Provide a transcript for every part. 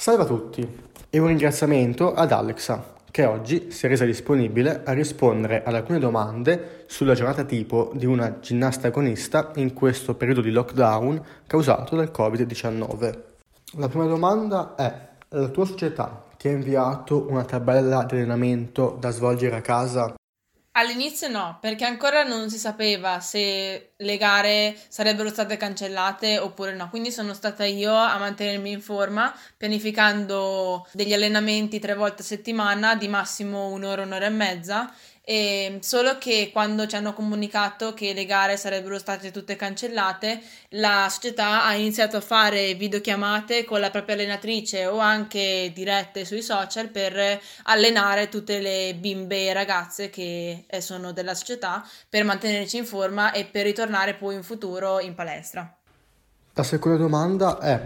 Salve a tutti e un ringraziamento ad Alexa che oggi si è resa disponibile a rispondere ad alcune domande sulla giornata tipo di una ginnasta agonista in questo periodo di lockdown causato dal Covid-19. La prima domanda è, la tua società ti ha inviato una tabella di allenamento da svolgere a casa All'inizio no, perché ancora non si sapeva se le gare sarebbero state cancellate oppure no, quindi sono stata io a mantenermi in forma, pianificando degli allenamenti tre volte a settimana di massimo un'ora, un'ora e mezza e solo che quando ci hanno comunicato che le gare sarebbero state tutte cancellate, la società ha iniziato a fare videochiamate con la propria allenatrice o anche dirette sui social per allenare tutte le bimbe e ragazze che eh, sono della società per mantenerci in forma e per ritornare poi in futuro in palestra. La seconda domanda è,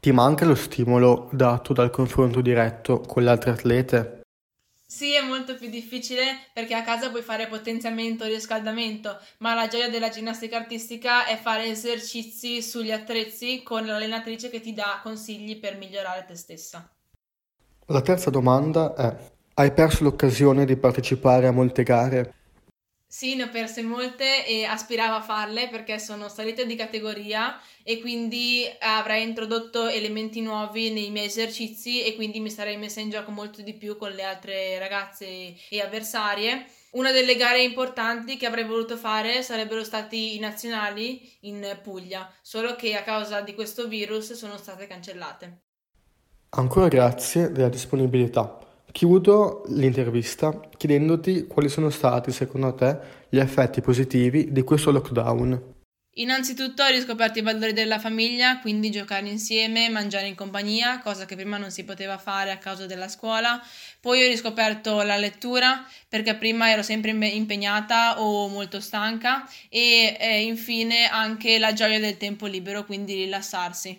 ti manca lo stimolo dato dal confronto diretto con le altre atlete? Sì, è molto più difficile perché a casa puoi fare potenziamento e riscaldamento, ma la gioia della ginnastica artistica è fare esercizi sugli attrezzi con l'allenatrice che ti dà consigli per migliorare te stessa. La terza domanda è, hai perso l'occasione di partecipare a molte gare? Sì, ne ho perse molte e aspiravo a farle perché sono salita di categoria e quindi avrei introdotto elementi nuovi nei miei esercizi e quindi mi sarei messa in gioco molto di più con le altre ragazze e avversarie. Una delle gare importanti che avrei voluto fare sarebbero stati i nazionali in Puglia, solo che a causa di questo virus sono state cancellate. Ancora grazie della disponibilità. Chiudo l'intervista chiedendoti quali sono stati, secondo te, gli effetti positivi di questo lockdown. Innanzitutto ho riscoperto i valori della famiglia, quindi giocare insieme, mangiare in compagnia, cosa che prima non si poteva fare a causa della scuola. Poi ho riscoperto la lettura, perché prima ero sempre impegnata o molto stanca e eh, infine anche la gioia del tempo libero, quindi rilassarsi.